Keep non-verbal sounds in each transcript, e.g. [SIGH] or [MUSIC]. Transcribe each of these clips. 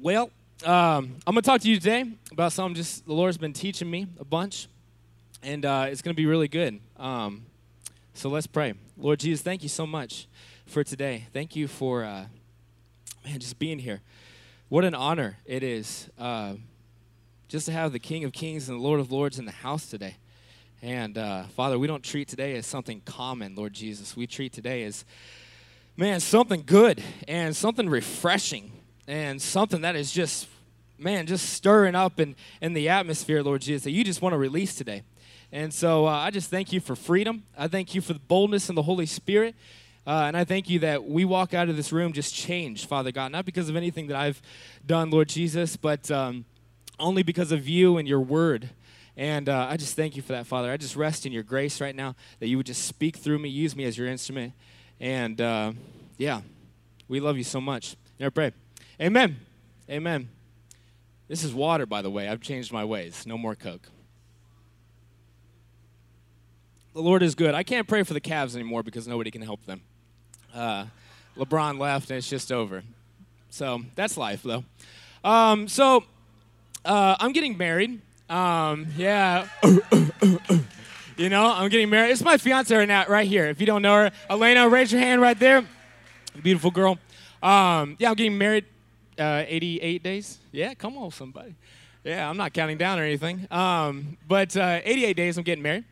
Well, um, I'm going to talk to you today about something just the Lord's been teaching me a bunch, and uh, it's going to be really good. Um, so let's pray. Lord Jesus, thank you so much for today. Thank you for, uh, man, just being here. What an honor it is uh, just to have the King of Kings and the Lord of Lords in the house today. And uh, Father, we don't treat today as something common, Lord Jesus. We treat today as, man, something good and something refreshing and something that is just, man, just stirring up in, in the atmosphere, Lord Jesus, that you just want to release today. And so uh, I just thank you for freedom. I thank you for the boldness and the Holy Spirit. Uh, and I thank you that we walk out of this room just changed, Father God, not because of anything that I've done, Lord Jesus, but um, only because of you and your word. And uh, I just thank you for that, Father. I just rest in your grace right now that you would just speak through me, use me as your instrument. And uh, yeah, we love you so much. And pray. Amen. Amen. This is water, by the way. I've changed my ways. No more Coke. The Lord is good. I can't pray for the Cavs anymore because nobody can help them. Uh, LeBron left, and it's just over. So that's life, though. Um, so uh, I'm getting married. Um, yeah. [COUGHS] you know, I'm getting married. It's my fiance right now, right here. If you don't know her, Elena, raise your hand right there. Beautiful girl. Um, yeah, I'm getting married uh, 88 days. Yeah, come on, somebody. Yeah, I'm not counting down or anything. Um, but uh, 88 days, I'm getting married.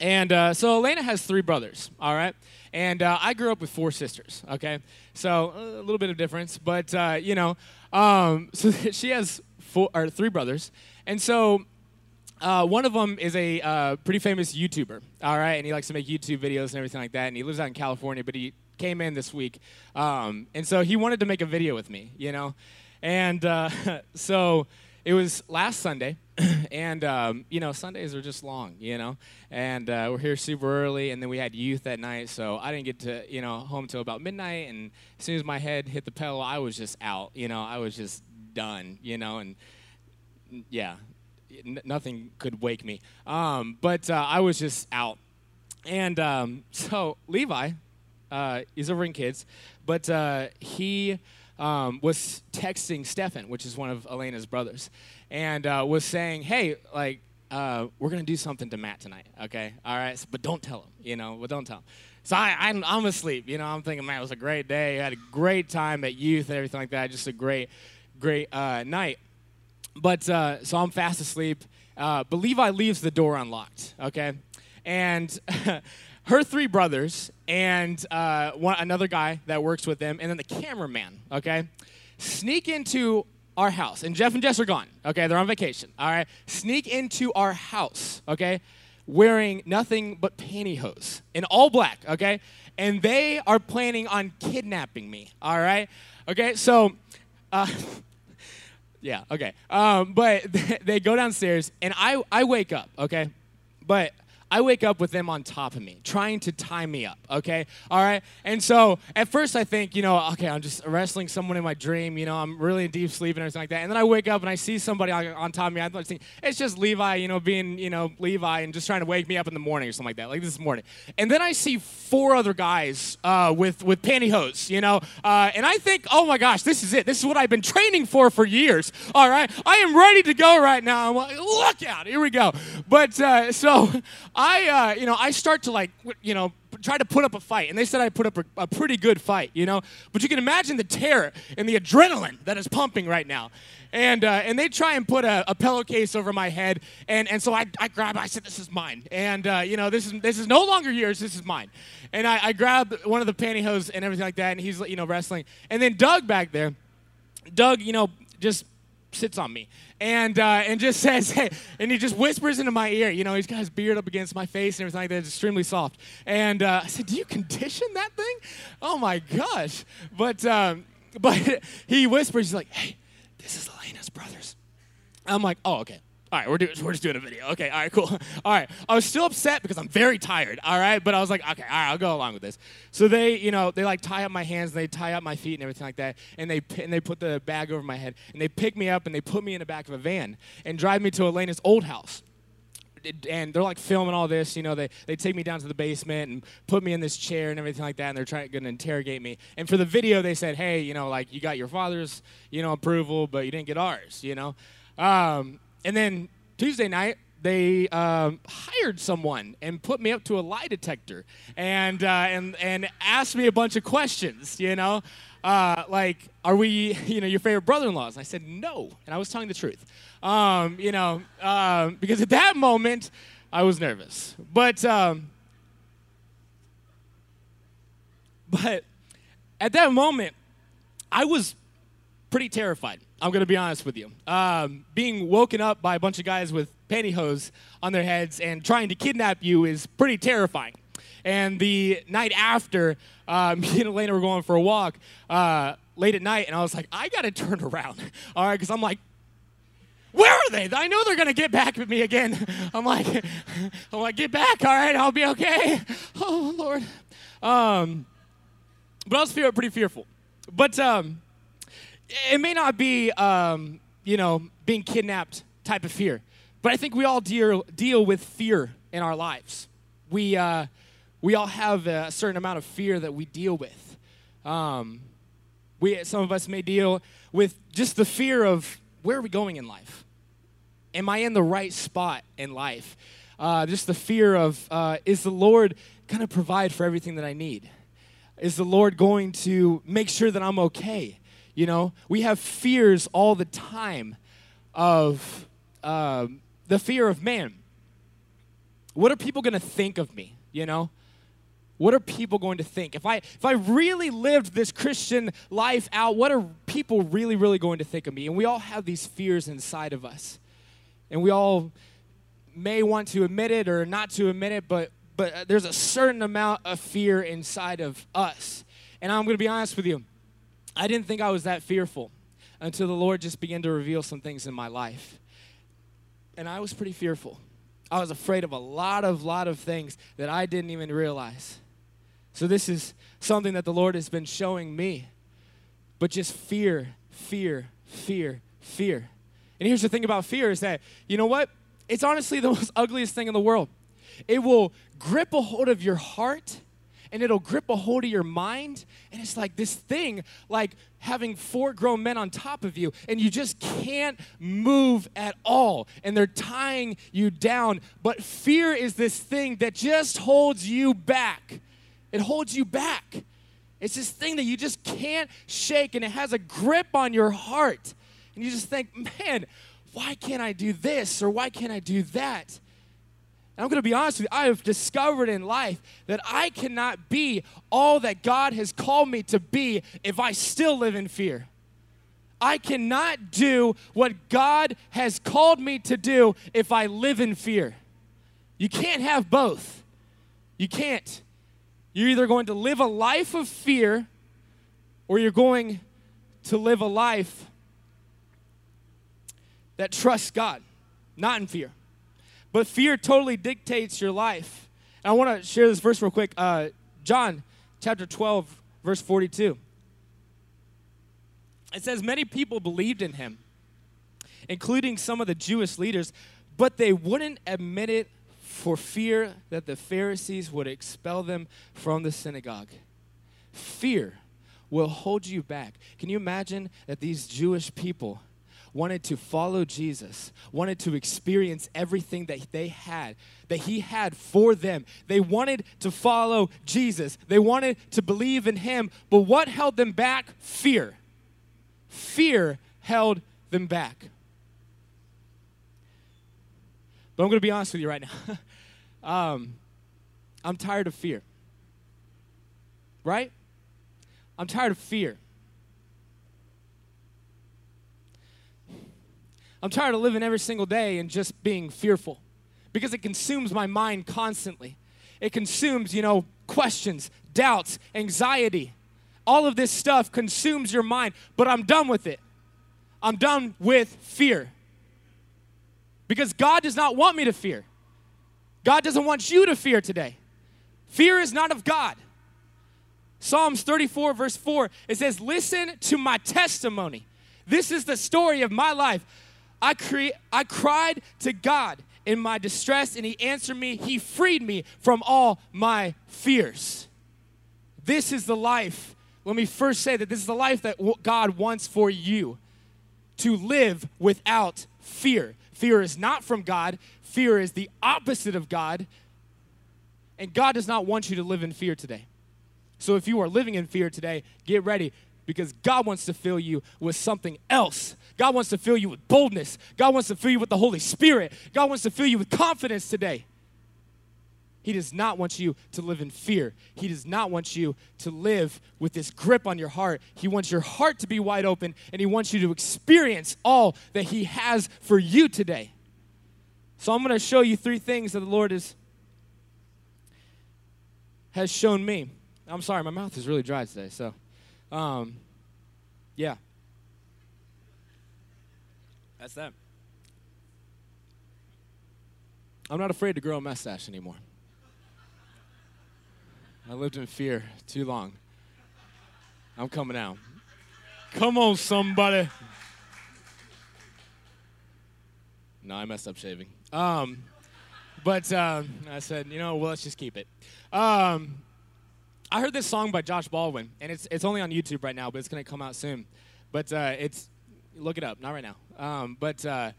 And uh, so Elena has three brothers, all right? And uh, I grew up with four sisters, okay? So a little bit of difference, but, uh, you know, um, [LAUGHS] so she has four, or three brothers. And so uh, one of them is a uh, pretty famous YouTuber, all right? And he likes to make YouTube videos and everything like that. And he lives out in California, but he came in this week. Um, and so he wanted to make a video with me, you know? And uh, [LAUGHS] so it was last Sunday, [CLEARS THROAT] and um, you know Sundays are just long, you know. And uh, we're here super early, and then we had youth that night, so I didn't get to you know home till about midnight. And as soon as my head hit the pillow, I was just out, you know. I was just done, you know. And yeah, n- nothing could wake me. Um, but uh, I was just out, and um, so Levi, uh, he's over in kids, but uh, he um, was texting Stefan, which is one of Elena's brothers, and uh, was saying, "Hey, like, uh, we're gonna do something to Matt tonight, okay? All right, so, but don't tell him, you know, but don't tell him." So I, I'm, I'm asleep, you know. I'm thinking, man, it was a great day. I had a great time at youth and everything like that. Just a great, great uh, night. But uh, so I'm fast asleep. But Levi leaves the door unlocked, okay? And [LAUGHS] her three brothers and uh, one, another guy that works with them, and then the cameraman, okay, sneak into our house. And Jeff and Jess are gone, okay? They're on vacation, all right? Sneak into our house, okay? Wearing nothing but pantyhose in all black, okay? And they are planning on kidnapping me, all right? Okay, so. Uh, [LAUGHS] yeah, okay. Um, but [LAUGHS] they go downstairs, and I, I wake up, okay? But I wake up with them on top of me, trying to tie me up, okay? All right? And so at first I think, you know, okay, I'm just wrestling someone in my dream, you know, I'm really in deep sleep and everything like that. And then I wake up and I see somebody on, top of me. I think it's just Levi, you know, being, you know, Levi and just trying to wake me up in the morning or something like that, like this morning. And then I see four other guys uh, with, with pantyhose, you know, uh, and I think, oh my gosh, this is it. This is what I've been training for for years, all right? I am ready to go right now. I'm like, look out, here we go. But uh, so I, uh, you know, I start to like, you know, try to put up a fight. And they said I put up a, a, pretty good fight, you know. But you can imagine the terror and the adrenaline that is pumping right now. And, uh, and they try and put a, a, pillowcase over my head. And, and so I, I grab, I said, this is mine. And, uh, you know, this is, this is no longer yours, this is mine. And I, I grab one of the pantyhose and everything like that. And he's, you know, wrestling. And then Doug back there, Doug, you know, just sits on me and uh, and just [LAUGHS] says, hey, and he just whispers into my ear. You know, he's got his beard up against my face and everything like that. It's extremely soft. And uh, I said, do you condition that thing? Oh my gosh! But um, [LAUGHS] but he whispers, he's like, hey, this is Elena's brothers. I'm like, oh okay. All right, we're, doing, we're just doing a video. Okay, all right, cool. [LAUGHS] All right, I was still upset because I'm very tired. All right, but I was like, okay, all right, I'll go along with this. So they, you know, they like tie up my hands, and they tie up my feet and everything like that, and they and they put the bag over my head, and they pick me up and they put me in the back of a van and drive me to Elena's old house. and they're like filming all this. You know, they, they take me down to the basement and put me in this chair and everything like that, and they're trying to interrogate me. And for the video, they said, hey, you know, like you got your father's, you know, approval, but you didn't get ours, you know. Um, and then Tuesday night, they um, hired someone and put me up to a lie detector and uh, and and asked me a bunch of questions. You know, uh, like, are we, [LAUGHS] you know, your favorite brother-in-laws? I said no, and I was telling the truth. Um, you know, um, because at that moment I was nervous, but um, but at that moment I was pretty terrified. I'm going to be honest with you. Um, being woken up by a bunch of guys with pantyhose on their heads and trying to kidnap you is pretty terrifying. And the night after, uh, [LAUGHS] me and Elena were going for a walk uh, late at night, and I was like, I got to turn around. [LAUGHS] All right, because I'm like, where are they? I know they're gonna get back at me again. [LAUGHS] I'm like, I'm like, get back, all right, I'll be okay. Oh Lord. Um, but I was feeling pretty fearful. But um, it may not be, um, you know, being kidnapped type of fear. But I think we all deal, deal with fear in our lives. We, uh, we all have a certain amount of fear that we deal with. Um, we, some of us may deal with just the fear of where are we going in life? Am I in the right spot in life? Uh, just the fear of uh, is the Lord going to provide for everything that I need? Is the Lord going to make sure that I'm okay? You know, we have fears all the time of uh, the fear of man. What are people going to think of me? You know, what are people going to think? If i if i really lived this christian life out what are people really really going to think of me? And we all have these fears inside of us. And we all may want to admit it or not to admit it but but uh, there's a certain amount of fear inside of us. And i'm going to be honest with you I didn't think I was that fearful until the Lord just began to reveal some things in my life. And I was pretty fearful. I was afraid of a lot of lot of things that I didn't even realize. So this is something that the Lord has been showing me. But just fear, fear, fear, fear. And here's the thing about fear is that, you know what? It's honestly the [LAUGHS] most ugliest thing in the world. It will grip a hold of your heart and it'll grip a hold of your mind. And it's like this thing, like having four grown men on top of you, and you just can't move at all. And they're tying you down. But fear is this thing that just holds you back. It holds you back. It's this thing that you just can't shake, and it has a grip on your heart. And you just think, man, why can't I do this or why can't I do that? And I'm going to be honest with you, I have discovered in life that I cannot be all that God has called me to be if I still live in fear. I cannot do what God has called me to do if I live in fear. You can't have both. You can't. You're either going to live a life of fear or you're going to live a life that trusts God, not in fear. But fear totally dictates your life. And I want to share this verse real quick. Uh, John chapter 12, verse 42. It says, Many people believed in him, including some of the Jewish leaders, but they wouldn't admit it for fear that the Pharisees would expel them from the synagogue. Fear will hold you back. Can you imagine that these Jewish people wanted to follow Jesus, wanted to experience everything that they had, that He had for them. They wanted to follow Jesus, they wanted to believe in Him. But what held them back? Fear. Fear held them back. But I'm going to be honest with you right now. [LAUGHS] um, I'm tired of fear. Right? I'm tired of fear. I'm tired of living every single day and just being fearful because it consumes my mind constantly. It consumes, you know, questions, doubts, anxiety. All of this stuff consumes your mind, but I'm done with it. I'm done with fear. Because God does not want me to fear. God doesn't want you to fear today. Fear is not of God. Psalms 34, verse 4, it says, Listen to my testimony. This is the story of my life. I, cre- I cried to God, in my distress and he answered me. He freed me from all my fears. This is the life. Let me first say that this is the life that God wants for you to live without fear. Fear is not from God, fear is the opposite of God. And God does not want you to live in fear today. So if you are living in fear today, get ready because God wants to fill you with something else. God wants to fill you with boldness. God wants to fill you with the Holy Spirit. God wants to fill you with confidence today. He does not want you to live in fear. He does not want you to live with this grip on your heart. He wants your heart to be wide open and He wants you to experience all that He has for you today. So I'm going to show you three things that the Lord is, has shown me. I'm sorry, my mouth is really dry today. So, um, yeah. That's that. I'm not afraid to grow a mustache anymore. I lived in fear too long. I'm coming out. Come on, somebody. No, I messed up shaving. Um, but uh, I said, you know, well, let's just keep it. Um, I heard this song by Josh Baldwin, and it's it's only on YouTube right now, but it's gonna come out soon. But uh, it's look it up, not right now. Um, but uh,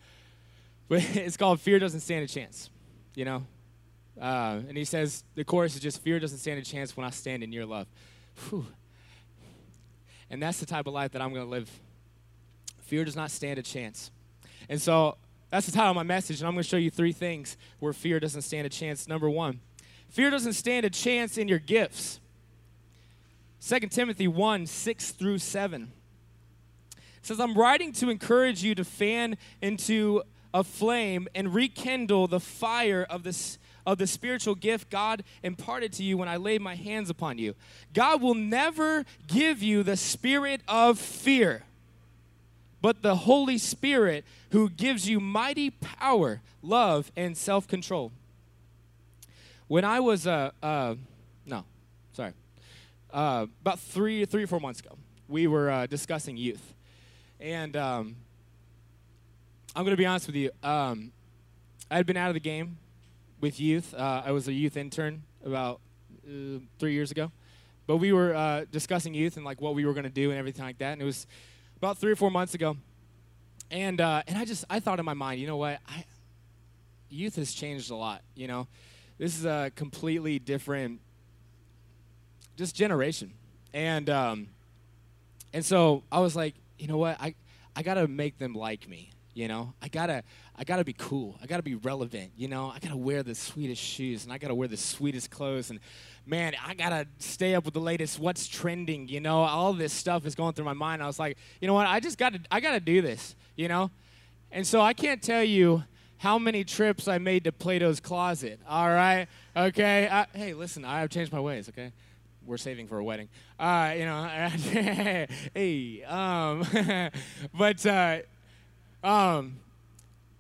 but [LAUGHS] it's called "Fear Doesn't Stand a Chance." You know, uh, and he says the chorus is just "Fear doesn't stand a chance when I stand in your love." Whew. And that's the type of life that I'm gonna live. Fear does not stand a chance, and so that's the title of my message. And I'm gonna show you three things where fear doesn't stand a chance. Number one, fear doesn't stand a chance in your gifts. 2 Timothy 1 6 through 7 says, I'm writing to encourage you to fan into a flame and rekindle the fire of this of the spiritual gift God imparted to you when I laid my hands upon you. God will never give you the spirit of fear, but the Holy Spirit who gives you mighty power, love, and self control. When I was, uh, uh, no, sorry, uh, about three, three or four months ago, we were uh, discussing youth. And um, I'm going to be honest with you. Um, I had been out of the game with youth. Uh, I was a youth intern about uh, three years ago. But we were uh, discussing youth and like what we were going to do and everything like that. And it was about three or four months ago. And, uh, and I just, I thought in my mind, you know what? I, youth has changed a lot, you know? This is a completely different just generation. And um, and so I was like, you know what? I I gotta make them like me. You know, I gotta I gotta be cool. I gotta be relevant. You know, I gotta wear the sweetest shoes and I gotta wear the sweetest clothes and man, I gotta stay up with the latest what's trending. You know, all this stuff is going through my mind. I was like, you know what? I just gotta I gotta do this. You know, and so I can't tell you how many trips I made to Plato's closet. All right, okay. I, hey, listen, I have changed my ways. Okay we're saving for a wedding. Uh, you know, [LAUGHS] hey, um, [LAUGHS] but uh, um,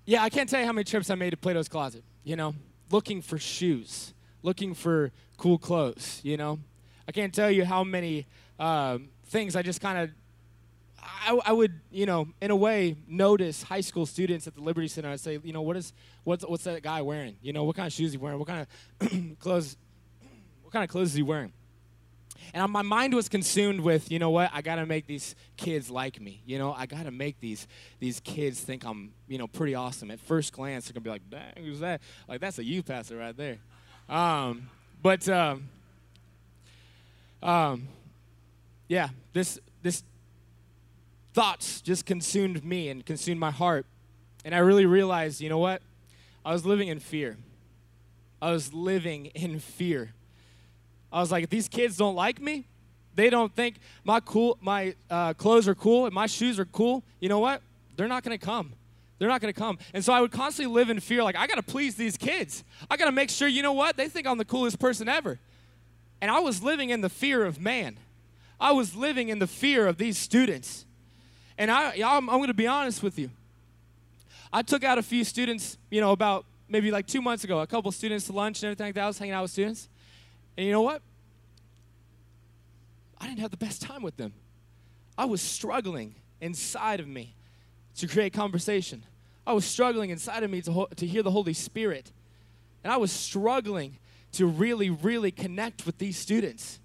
yeah, I can't tell you how many trips I made to Plato's Closet. You know, looking for shoes, looking for cool clothes. You know, I can't tell you how many um, things I just kind of. I, I, would, you know, in a way, notice high school students at the Liberty Center. I'd say, you know, what is, what's, what's that guy wearing? You know, what kind of shoes he wearing? What kind of [CLEARS THROAT] clothes? [CLEARS THROAT] What kind of clothes is he wearing? And my mind was consumed with, you know what, I gotta make these kids like me. You know, I gotta make these these kids think I'm, you know, pretty awesome. At first glance, they're gonna be like, dang, who's that? Like that's a youth pastor right there. Um, but um, um, yeah, this this thoughts just consumed me and consumed my heart. And I really realized, you know what? I was living in fear. I was living in fear. I was like, if these kids don't like me, they don't think my cool, my uh, clothes are cool and my shoes are cool. You know what? They're not going to come. They're not going to come. And so I would constantly live in fear, like I got to please these kids. I got to make sure, you know what? They think I'm the coolest person ever. And I was living in the fear of man. I was living in the fear of these students. And I, I'm, I'm going to be honest with you. I took out a few students, you know, about maybe like two months ago, a couple students to lunch and everything like that. I was hanging out with students. And you know what? I didn't have the best time with them. I was struggling inside of me to create conversation. I was struggling inside of me to, ho- to hear the Holy Spirit. And I was struggling to really, really connect with these students.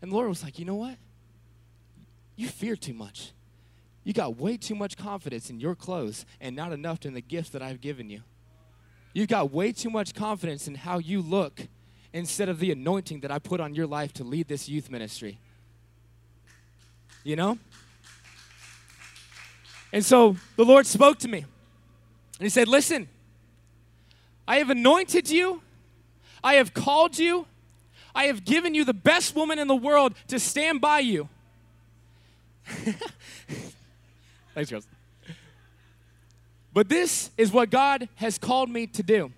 And the Lord was like, you know what? You fear too much. You got way too much confidence in your clothes and not enough in the gifts that I've given you. You've got way too much confidence in how you look instead of the anointing that I put on your life to lead this youth ministry. You know? And so the Lord spoke to me. And He said, Listen, I have anointed you, I have called you, I have given you the best woman in the world to stand by you. [LAUGHS] Thanks, girls. But this is what God has called me to do.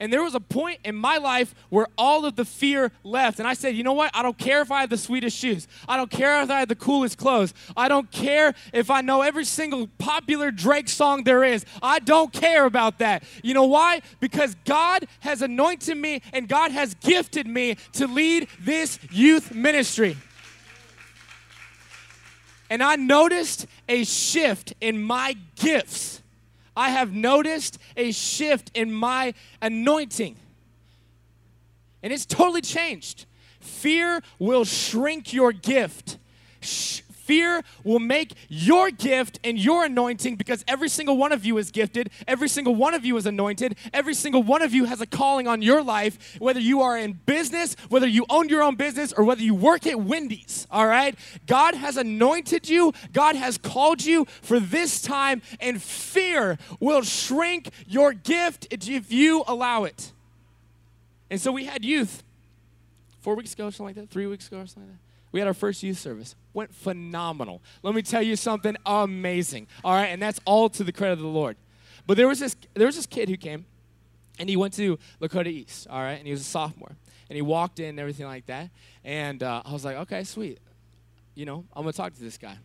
And there was a point in my life where all of the fear left. And I said, you know what? I don't care if I have the sweetest shoes. I don't care if I have the coolest clothes. I don't care if I know every single popular Drake song there is. I don't care about that. You know why? Because God has anointed me and God has gifted me to lead this youth ministry. And I noticed a shift in my gifts I have noticed a shift in my anointing. And it's totally changed. Fear will shrink your gift. Fear will make your gift and your anointing because every single one of you is gifted, every single one of you is anointed, every single one of you has a calling on your life, whether you are in business, whether you own your own business, or whether you work at Wendy's, all right? God has anointed you, God has called you for this time, and fear will shrink your gift if you allow it. And so we had youth four weeks ago, something like that, three weeks ago, or something like that. We had our first youth service went phenomenal. Let me tell you something amazing. All right, and that's all to the credit of the Lord. But there was this there was this kid who came, and he went to Lakota East. All right, and he was a sophomore, and he walked in and everything like that. And uh, I was like, okay, sweet. You know, I'm gonna talk to this guy.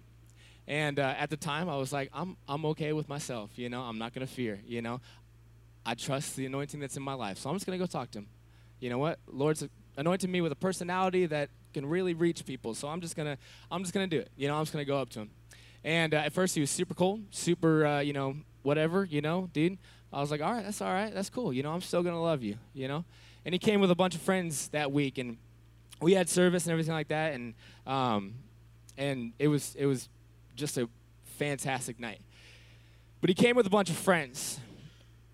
And uh, at the time, I was like, I'm I'm okay with myself. You know, I'm not gonna fear. You know, I trust the anointing that's in my life, so I'm just gonna go talk to him. You know what? Lord's anointed me with a personality that can really reach people. So I'm just gonna I'm just gonna do it. You know, I'm just gonna go up to him. And uh, at first he was super cool, super uh, you know whatever you know, dude. I was like, all right, that's all right, that's cool. You know, I'm still gonna love you. You know. And he came with a bunch of friends that week, and we had service and everything like that, and um, and it was it was just a fantastic night. But he came with a bunch of friends.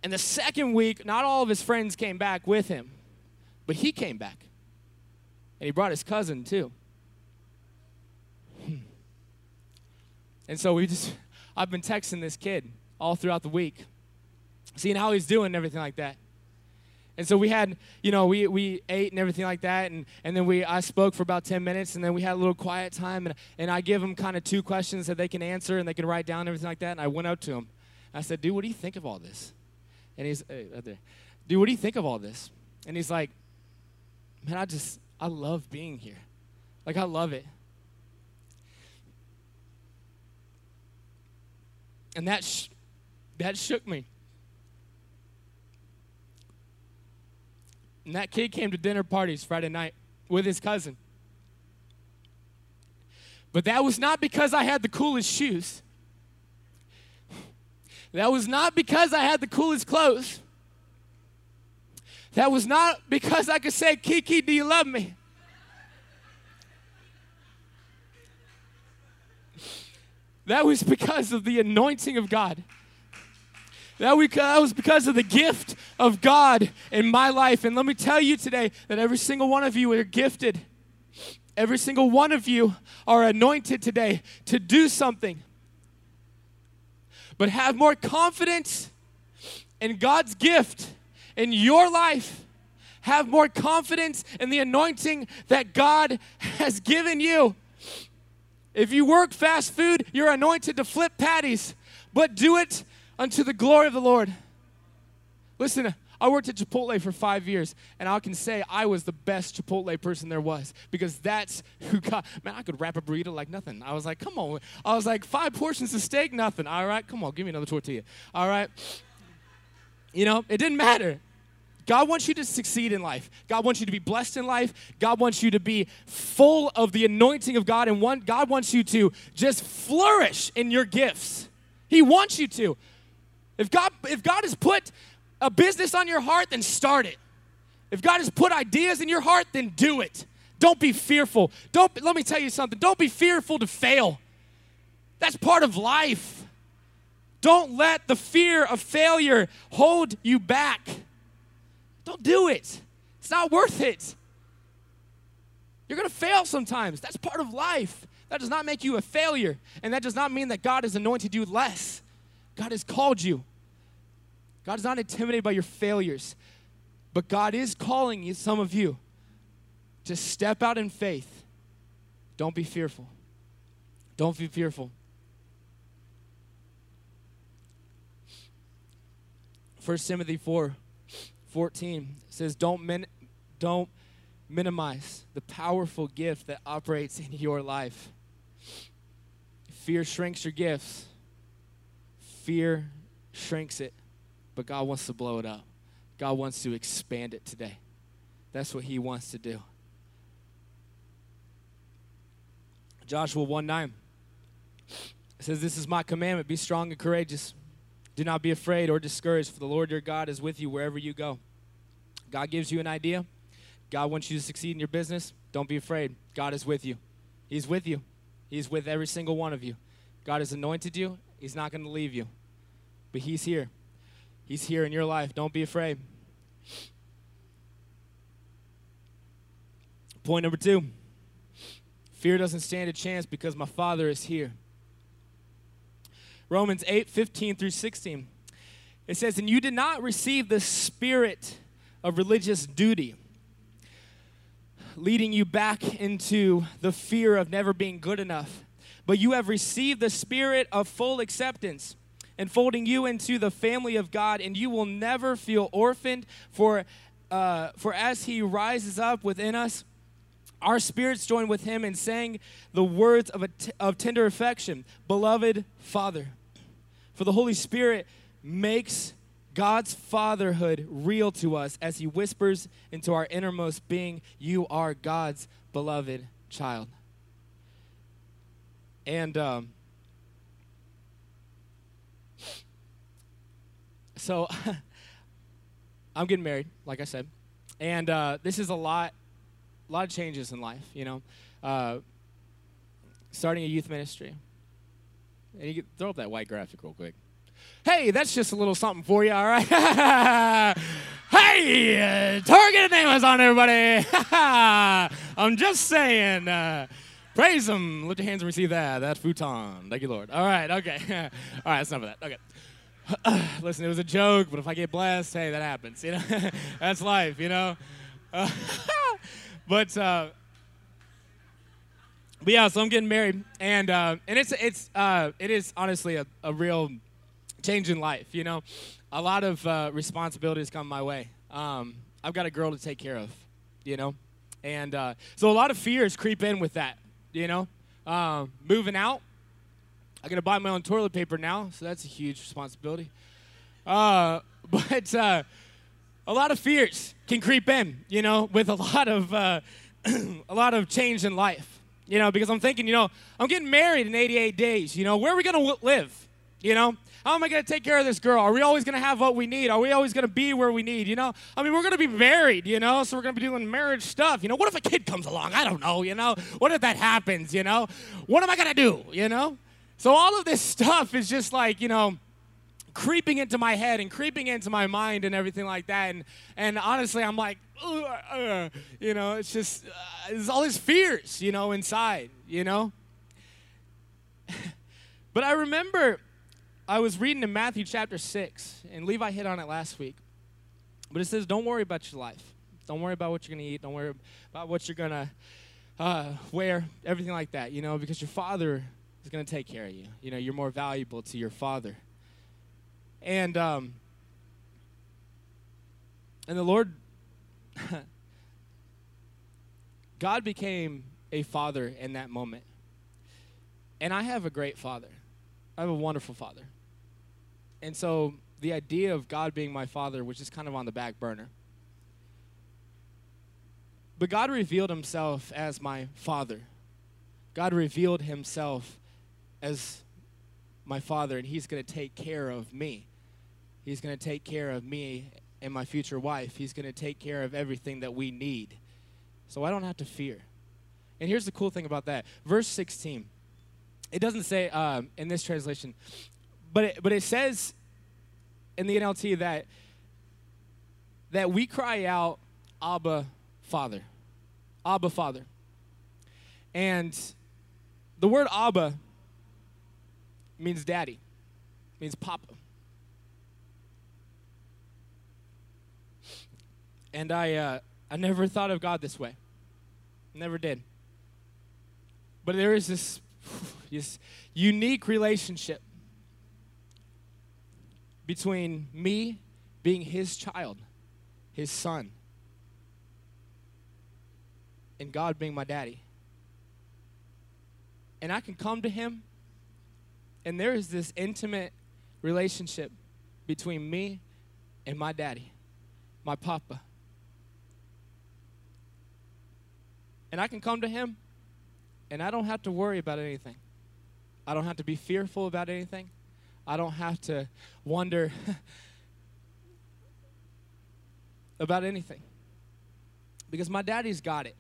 And the second week, not all of his friends came back with him, but he came back. And he brought his cousin too. and so we just, [LAUGHS] I've been texting this kid all throughout the week, seeing how he's doing and everything like that. And so we had, you know, we, we ate and everything like that, and, and then we I spoke for about 10 minutes, and then we had a little quiet time, and, and I give them kind of two questions that they can answer and they can write down everything like that. And I went out to him. I said, dude, what do you think of all this? And he's uh, right there. Dude, what do you think of all this? And he's like, man, I just, I love being here. Like, I love it. And that, sh- that shook me. And that kid came to dinner parties Friday night with his cousin. But that was not because I had the coolest shoes. That was not because I had the coolest clothes. That was not because I could say, Kiki, do you love me? That was because of the anointing of God. That, was because of the gift of God in my life. And let me tell you today that every single one of you are gifted. Every single one of you are anointed today to do something. But have more confidence in God's gift in your life, have more confidence in the anointing that God has given you. If you work fast food, you're anointed to flip patties, but do it unto the glory of the Lord. Listen, I worked at Chipotle for five years, and I can say I was the best Chipotle person there was because that's who got. Man, I could wrap a burrito like nothing. I was like, come on. I was like, five portions of steak, nothing. All right, come on, give me another tortilla. All right. You know, it didn't matter. God wants you to succeed in life. God wants you to be blessed in life. God wants you to be full of the anointing of God. And one, God wants you to just flourish in your gifts. He wants you to. If God, if God has put a business on your heart, then start it. If God has put ideas in your heart, then do it. Don't be fearful. Don't let me tell you something. Don't be fearful to fail. That's part of life. Don't let the fear of failure hold you back. Don't do it. It's not worth it. You're going to fail sometimes. That's part of life. That does not make you a failure. And that does not mean that God has anointed you less. God has called you. God is not intimidated by your failures. But God is calling you, some of you, to step out in faith. Don't be fearful. Don't be fearful. 1 Timothy 4 14 says, Don't, min- don't minimize the powerful gift that operates in your life. Fear shrinks your gifts, fear shrinks it, but God wants to blow it up. God wants to expand it today. That's what He wants to do. Joshua 1 9 says, This is my commandment be strong and courageous. Do not be afraid or discouraged, for the Lord your God is with you wherever you go. God gives you an idea. God wants you to succeed in your business. Don't be afraid. God is with you. He's with you. He's with every single one of you. God has anointed you. He's not going to leave you. But He's here. He's here in your life. Don't be afraid. Point number two fear doesn't stand a chance because my Father is here. Romans 8 15 through 16. It says, And you did not receive the spirit of religious duty, leading you back into the fear of never being good enough, but you have received the spirit of full acceptance, enfolding you into the family of God, and you will never feel orphaned, for, uh, for as He rises up within us, our spirits join with him in saying the words of, of tender affection, beloved Father. For the Holy Spirit makes God's fatherhood real to us as he whispers into our innermost being, You are God's beloved child. And um, so [LAUGHS] I'm getting married, like I said. And uh, this is a lot, a lot of changes in life, you know. Uh, starting a youth ministry, and you throw up that white graphic real quick. Hey, that's just a little something for you, all right? [LAUGHS] hey, Target of Amazon, everybody. [LAUGHS] I'm just saying. Uh, praise Him. Lift your hands and receive that. That futon. Thank you, Lord. All right, okay. [LAUGHS] all right, that's enough of that. Okay. [SIGHS] Listen, it was a joke, but if I get blessed, hey, that happens. You know, that's life. You know. But uh, but yeah, so I'm getting married, and uh, and it's it's uh, it is honestly a, a real change in life. You know, a lot of uh, responsibilities come my way. Um, I've got a girl to take care of, you know, and uh, so a lot of fears creep in with that. You know, um, moving out, I got to buy my own toilet paper now, so that's a huge responsibility. Uh, [LAUGHS] but uh, a lot of fears can creep in, you know, with a lot of uh, [CLEARS THROAT] a lot of change in life you know, because I'm thinking, you know, I'm getting married in 88 days. You know, where are we going to live? You know, how am I going to take care of this girl? Are we always going to have what we need? Are we always going to be where we need? You know, I mean, we're going to be married, you know, so we're going to be doing marriage stuff. You know, what if a kid comes along? I don't know, you know, what if that happens, you know? What am I going to do, you know? So all of this stuff is just like, you know, creeping into my head and creeping into my mind and everything like that. And, and honestly, I'm like, uh, you know, it's just, uh, all these fears, you know, inside, you know? [LAUGHS] but I remember I was reading in Matthew chapter 6, and Levi hit on it last week. But it says, don't worry about your life. Don't worry about what you're going to eat. Don't worry about what you're going to uh, wear, everything like that, you know, because your father is going to take care of you. You know, you're more valuable to your father. And um, and the Lord, [LAUGHS] God became a father in that moment. And I have a great father. I have a wonderful father. And so the idea of God being my father was just kind of on the back burner. But God revealed himself as my father. God revealed himself as my father, and he's going to take care of me. He's going to take care of me and my future wife. He's going to take care of everything that we need. So I don't have to fear. And here's the cool thing about that verse 16. It doesn't say um, in this translation, but it, but it says in the NLT that that we cry out, Abba, Father. Abba, Father. And the word Abba means daddy, means papa. And I, uh, I never thought of God this way. Never did. But there is this, [SIGHS] this unique relationship between me being his child, his son, and God being my daddy. And I can come to him, and there is this intimate relationship between me and my daddy, my papa. And I can come to him, and I don't have to worry about anything. I don't have to be fearful about anything. I don't have to wonder [LAUGHS] about anything. Because my daddy's got it.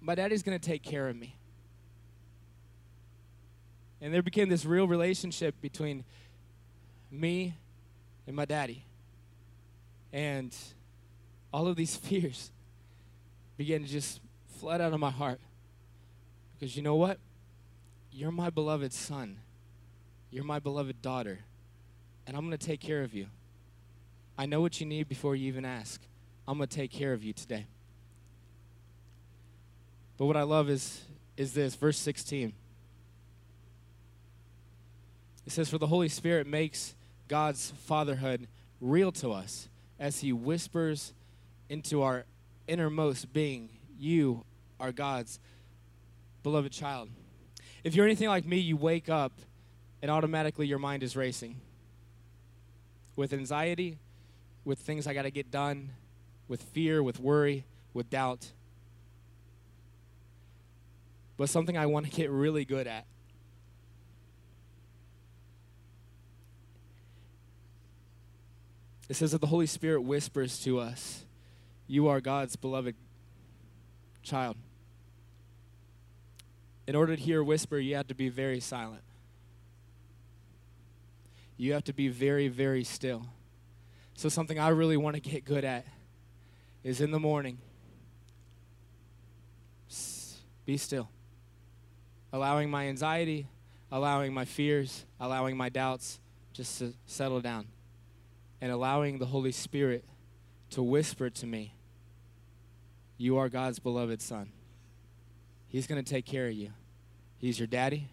My daddy's going to take care of me. And there became this real relationship between me and my daddy. And all of these [LAUGHS] fears began to just flood out of my heart. Because you know what? You're my beloved son. You're my beloved daughter. And I'm going to take care of you. I know what you need before you even ask. I'm going to take care of you today. But what I love is, is this, verse 16. It says, For the Holy Spirit makes God's fatherhood real to us as he whispers into our innermost being, You are God's beloved child. If you're anything like me, you wake up and automatically your mind is racing with anxiety, with things I got to get done, with fear, with worry, with doubt. But something I want to get really good at. It says that the Holy Spirit whispers to us, You are God's beloved child. In order to hear a whisper, you have to be very silent. You have to be very, very still. So, something I really want to get good at is in the morning, be still. Allowing my anxiety, allowing my fears, allowing my doubts just to settle down, and allowing the Holy Spirit to whisper to me, You are God's beloved Son. He's going to take care of you. He's your daddy,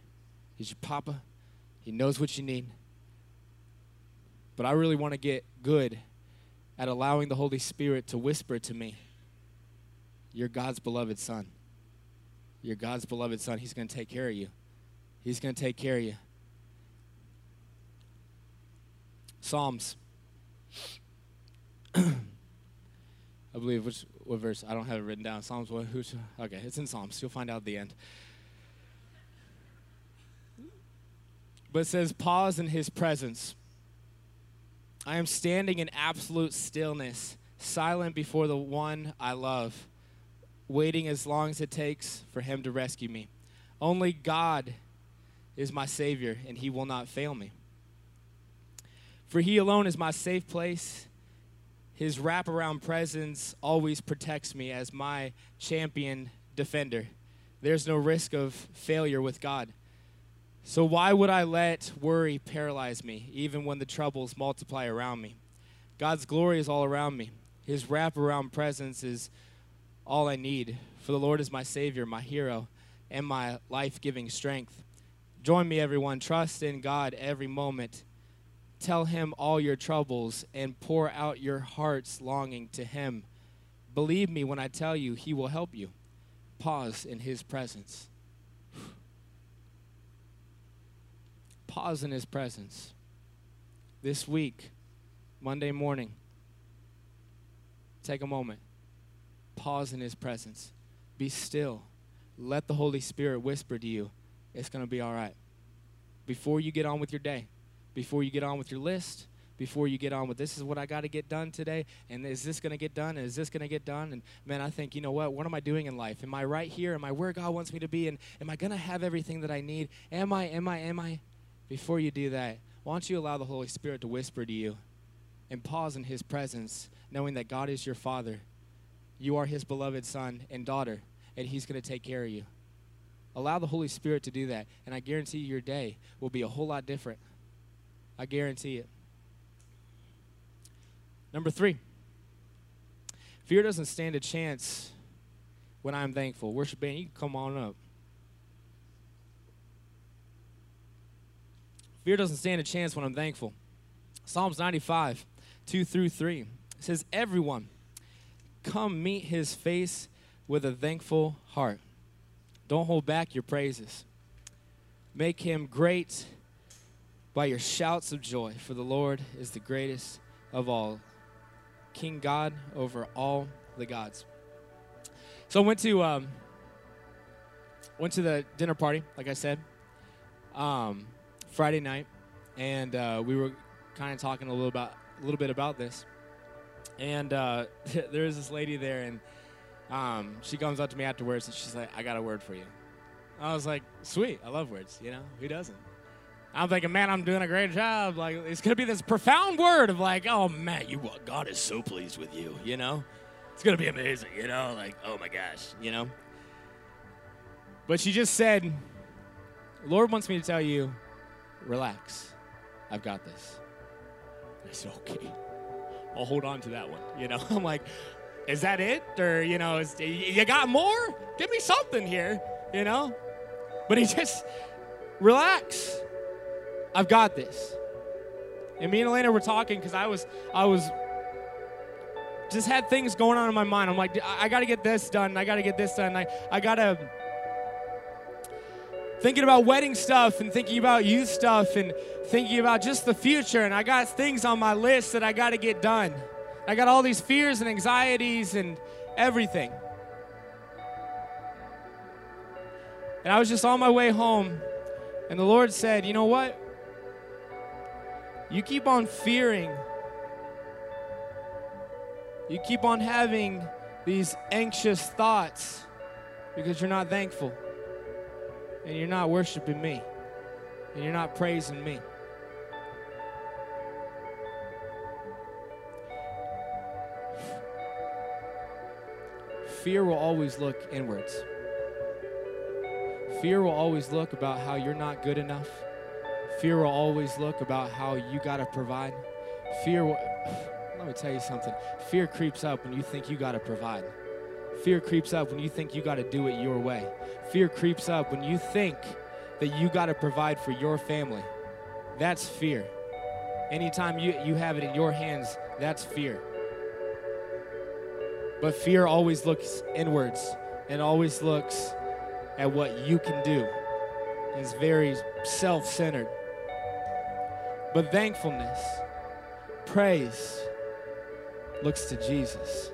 He's your papa, He knows what you need. But I really want to get good at allowing the Holy Spirit to whisper to me, You're God's beloved son. You're God's beloved son. He's going to take care of you. He's going to take care of you. Psalms. [CLEARS THROAT] I believe which what verse? I don't have it written down. Psalms what? Who's, okay, it's in Psalms. You'll find out at the end. But it says, "Pause in His presence." I am standing in absolute stillness, silent before the one I love, waiting as long as it takes for him to rescue me. Only God is my Savior, and he will not fail me. For he alone is my safe place. His wraparound presence always protects me as my champion defender. There's no risk of failure with God. So, why would I let worry paralyze me, even when the troubles multiply around me? God's glory is all around me. His wraparound presence is all I need. For the Lord is my Savior, my hero, and my life giving strength. Join me, everyone. Trust in God every moment. Tell Him all your troubles and pour out your heart's longing to Him. Believe me when I tell you, He will help you. Pause in His presence. pause in His presence. This week, Monday morning, take a moment. Pause in His presence. Be still. Let the Holy Spirit whisper to you, it's going to be all right. Before you get on with your day, before you get on with your list, before you get on with this is what I got to get done today and is this going to get done is this going to get done? And man I think you know what? What am I doing in life? Am I right here? Am I where God wants me to be? And am I going to have everything that I need? Am I am I am I? Before you do that why don't you allow the Holy Spirit to whisper to you and pause in his presence knowing that God is your father. You are his beloved son and daughter and he's going to take care of you. Allow the Holy Spirit to do that and I guarantee you your day will be a whole lot different I guarantee it Number three, fear doesn't stand a chance when I'm thankful. Worship band, you come on up. Fear doesn't stand a chance when I'm thankful. Psalms 95, 2 through 3 says, Everyone, come meet his face with a thankful heart. Don't hold back your praises. Make him great by your shouts of joy, for the Lord is the greatest of all. King God over all the gods. So I went to um, went to the dinner party, like I said, um, Friday night, and uh, we were kind of talking a little about a little bit about this. And uh, [LAUGHS] there was this lady there, and um, she comes up to me afterwards, and she's like, "I got a word for you." I was like, "Sweet, I love words. You know, who doesn't?" I'm thinking, man, I'm doing a great job. Like, it's gonna be this profound word of like, oh man, you God is so pleased with you. You know, it's gonna be amazing. You know, like, oh my gosh, you know. But she just said, Lord wants me to tell you, relax. I've got this. I said, okay. I'll hold on to that one. You know, [LAUGHS] I'm like, is that it? Or, you know, is, you got more? Give me something here, you know? But he just, relax. I've got this. And me and Elena were talking because I was, I was, just had things going on in my mind. I'm like, I, got to get this done. I got to get this done. I, I got to, thinking about wedding stuff and thinking about youth stuff and thinking about just the future. And I got things on my list that I got to get done. I got all these fears and anxieties and everything. And I was just on my way home, and the Lord said, You know what? You keep on fearing. You keep on having these anxious thoughts because you're not thankful and you're not worshiping me and you're not praising me. Fear will always look inwards. Fear will always look about how you're not good enough Fear will always look about how you got to provide. Fear, will, [SIGHS] let me tell you something. Fear creeps up when you think you got to provide. Fear creeps up when you think you got to do it your way. Fear creeps up when you think that you got to provide for your family. That's fear. Anytime you, you have it in your hands, that's fear. But fear always looks inwards and always looks at what you can do. It's very self centered. But thankfulness, praise, looks to Jesus.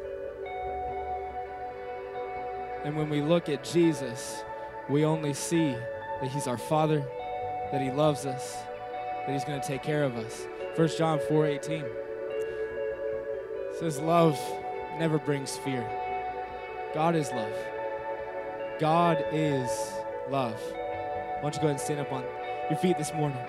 And when we look at Jesus, we only see that He's our Father, that He loves us, that He's going to take care of us. 1 John 4 18 says, Love never brings fear. God is love. God is love. Why don't you go ahead and stand up on your feet this morning?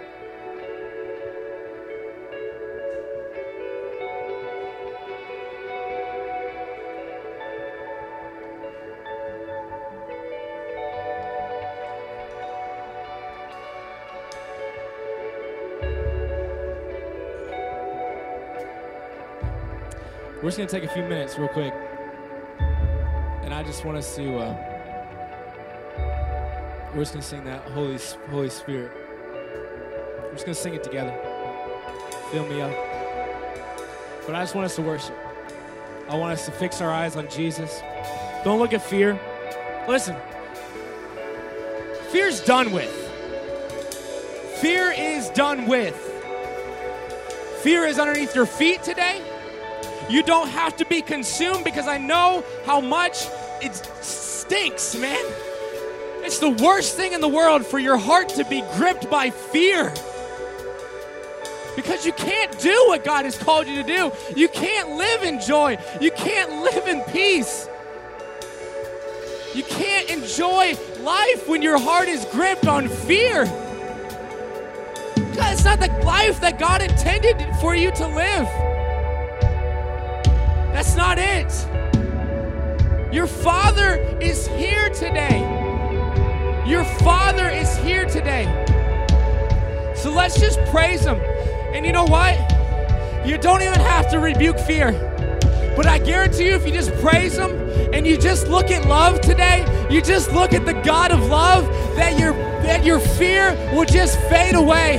We're just going to take a few minutes, real quick. And I just want us to, uh, we're just going to sing that Holy, Holy Spirit. We're just going to sing it together. Fill me up. But I just want us to worship. I want us to fix our eyes on Jesus. Don't look at fear. Listen, fear's done with. Fear is done with. Fear is underneath your feet today. You don't have to be consumed because I know how much it stinks, man. It's the worst thing in the world for your heart to be gripped by fear. Because you can't do what God has called you to do. You can't live in joy. You can't live in peace. You can't enjoy life when your heart is gripped on fear. God, it's not the life that God intended for you to live. That's not it. Your Father is here today. Your Father is here today. So let's just praise Him. And you know what? You don't even have to rebuke fear. But I guarantee you, if you just praise Him and you just look at love today, you just look at the God of love, that your that your fear will just fade away.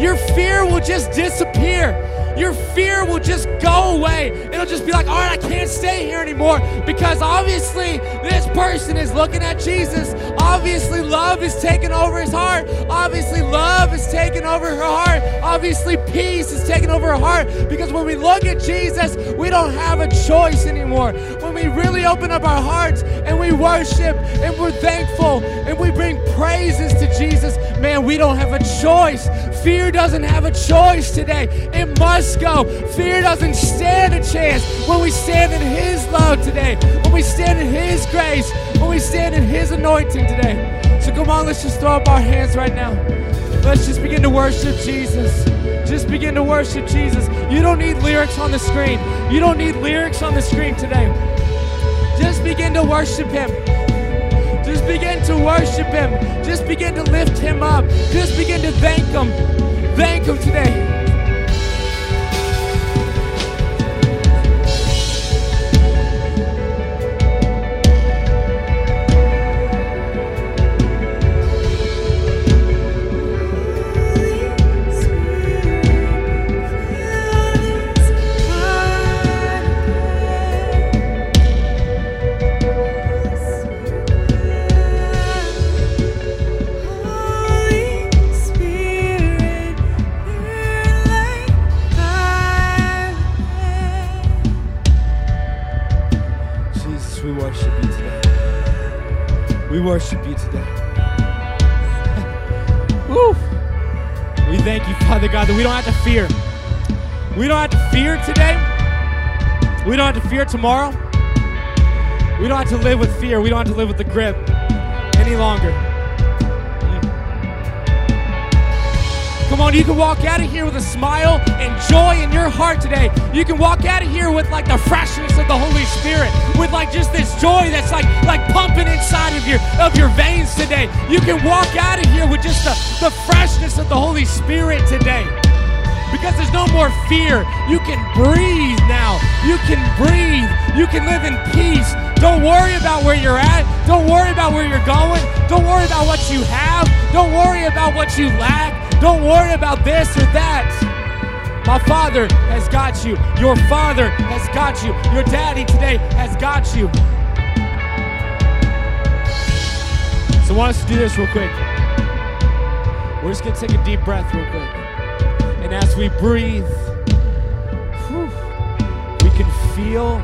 Your fear will just disappear. Your fear will just go away. It'll just be like, all right, I can't stay here anymore because obviously this person is looking at Jesus. Obviously, love is taking over his heart. Obviously, love is taking over her heart. Obviously, peace is taking over her heart because when we look at Jesus, we don't have a choice anymore. When we really open up our hearts and we worship and we're thankful and we bring praises to Jesus, man, we don't have a choice. Fear doesn't have a choice today. It must go. Fear doesn't stand a chance when we stand in His love today, when we stand in His grace, we stand in His anointing today. So come on, let's just throw up our hands right now. Let's just begin to worship Jesus. Just begin to worship Jesus. You don't need lyrics on the screen. You don't need lyrics on the screen today. Just begin to worship Him. Just begin to worship Him. Just begin to lift Him up. Just begin to thank Him. Thank Him today. Father God, that we don't have to fear. We don't have to fear today. We don't have to fear tomorrow. We don't have to live with fear. We don't have to live with the grip any longer. Come on, you can walk out of here with a smile and joy in your heart today. You can walk out of here with like the freshness of the Holy Spirit, with like just this joy that's like like pumping inside of your of your veins today. You can walk out of here with just the, the freshness of the Holy Spirit today. Because there's no more fear. You can breathe now. You can breathe. You can live in peace. Don't worry about where you're at. Don't worry about where you're going. Don't worry about what you have. Don't worry about what you lack. Don't worry about this or that. My father has got you. Your father has got you. Your daddy today has got you. So I want us to do this real quick. We're just going to take a deep breath real quick. And as we breathe, whew, we can feel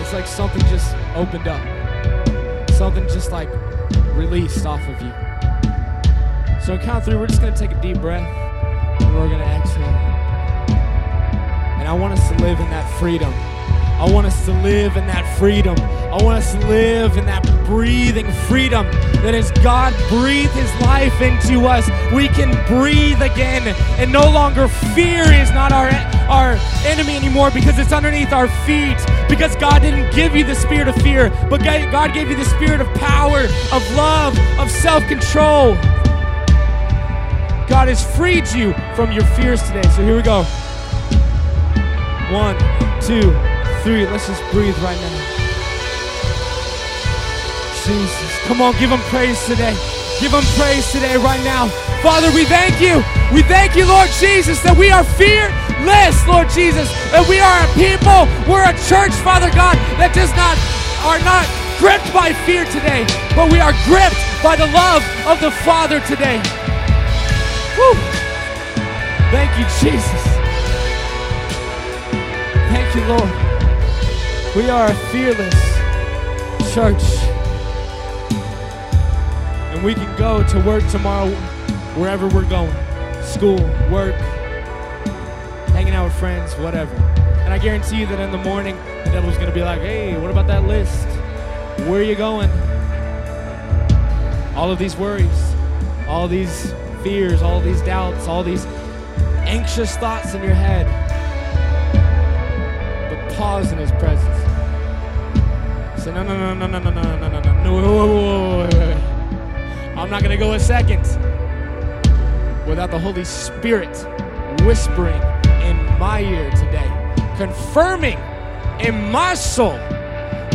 it's like something just opened up. Something just like released off of you. So, count three, we're just going to take a deep breath and we're going to exhale. And I want us to live in that freedom. I want us to live in that freedom. I want us to live in that breathing freedom that as God breathed His life into us, we can breathe again. And no longer fear is not our, our enemy anymore because it's underneath our feet. Because God didn't give you the spirit of fear, but God gave you the spirit of power, of love, of self control. God has freed you from your fears today. So here we go. One, two, three. Let's just breathe right now. Jesus. Come on, give him praise today. Give him praise today, right now. Father, we thank you. We thank you, Lord Jesus, that we are fearless, Lord Jesus, that we are a people, we're a church, Father God, that does not are not gripped by fear today, but we are gripped by the love of the Father today. Woo. Thank you, Jesus. Thank you, Lord. We are a fearless church. And we can go to work tomorrow wherever we're going school, work, hanging out with friends, whatever. And I guarantee you that in the morning, the devil's going to be like, hey, what about that list? Where are you going? All of these worries, all these fears, all these doubts, all these anxious thoughts in your head. But pause in his presence. Say, no, no, no, no, no, no, no, no, no, no, no, I'm not going to go a second without the Holy Spirit whispering in my ear today, confirming in my soul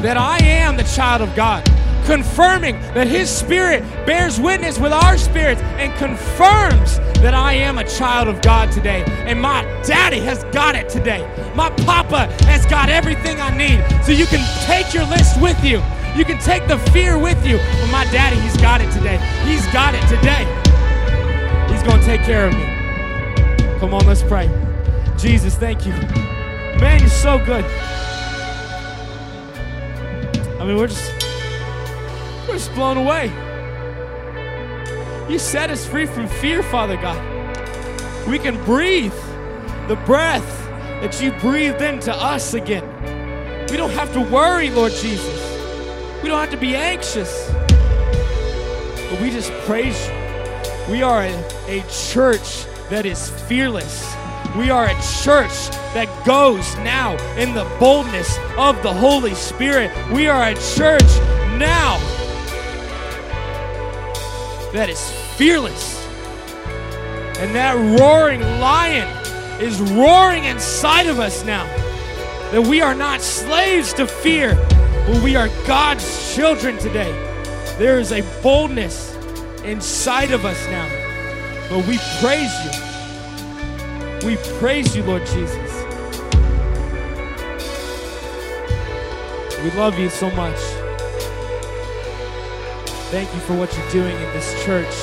that I am the child of God, confirming that His Spirit bears witness with our spirits and confirms that I am a child of God today. And my daddy has got it today. My papa has got everything I need. So you can take your list with you. You can take the fear with you. But my daddy, he's got it today. He's got it today. He's going to take care of me. Come on, let's pray. Jesus, thank you. Man, you're so good. I mean, we're just we're just blown away. You set us free from fear, Father God. We can breathe the breath that you breathed into us again. We don't have to worry, Lord Jesus. We don't have to be anxious. But we just praise you. We are a, a church that is fearless. We are a church that goes now in the boldness of the Holy Spirit. We are a church now that is fearless. And that roaring lion is roaring inside of us now. That we are not slaves to fear, but we are God's children today. There is a boldness inside of us now. But we praise you. We praise you, Lord Jesus. We love you so much. Thank you for what you're doing in this church.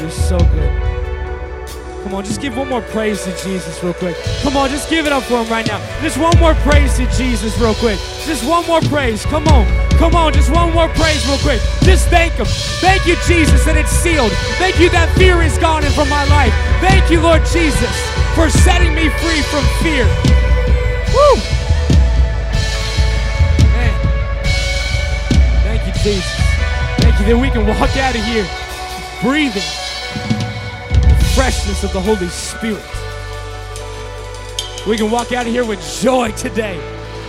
You're so good. Come on, just give one more praise to Jesus real quick. Come on, just give it up for him right now. Just one more praise to Jesus real quick. Just one more praise. Come on. Come on, just one more praise real quick. Just thank him. Thank you, Jesus, that it's sealed. Thank you that fear is gone from my life. Thank you, Lord Jesus, for setting me free from fear. Woo! Man. Thank you, Jesus. Thank you that we can walk out of here breathing freshness of the Holy Spirit. We can walk out of here with joy today,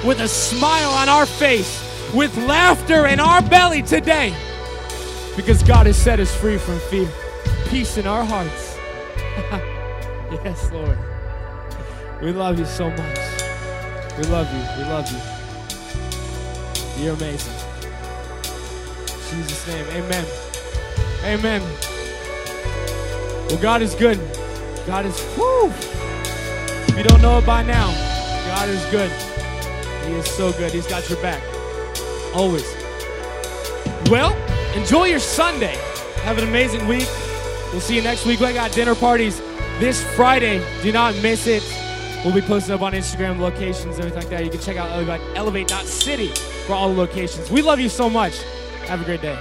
with a smile on our face, with laughter in our belly today, because God has set us free from fear, peace in our hearts. [LAUGHS] yes, Lord. We love you so much. We love you. We love you. You're amazing. In Jesus' name, amen. Amen. Well, God is good. God is, whoo. If you don't know it by now, God is good. He is so good. He's got your back. Always. Well, enjoy your Sunday. Have an amazing week. We'll see you next week. We got dinner parties this Friday. Do not miss it. We'll be posting up on Instagram locations, everything like that. You can check out elevate.city for all the locations. We love you so much. Have a great day.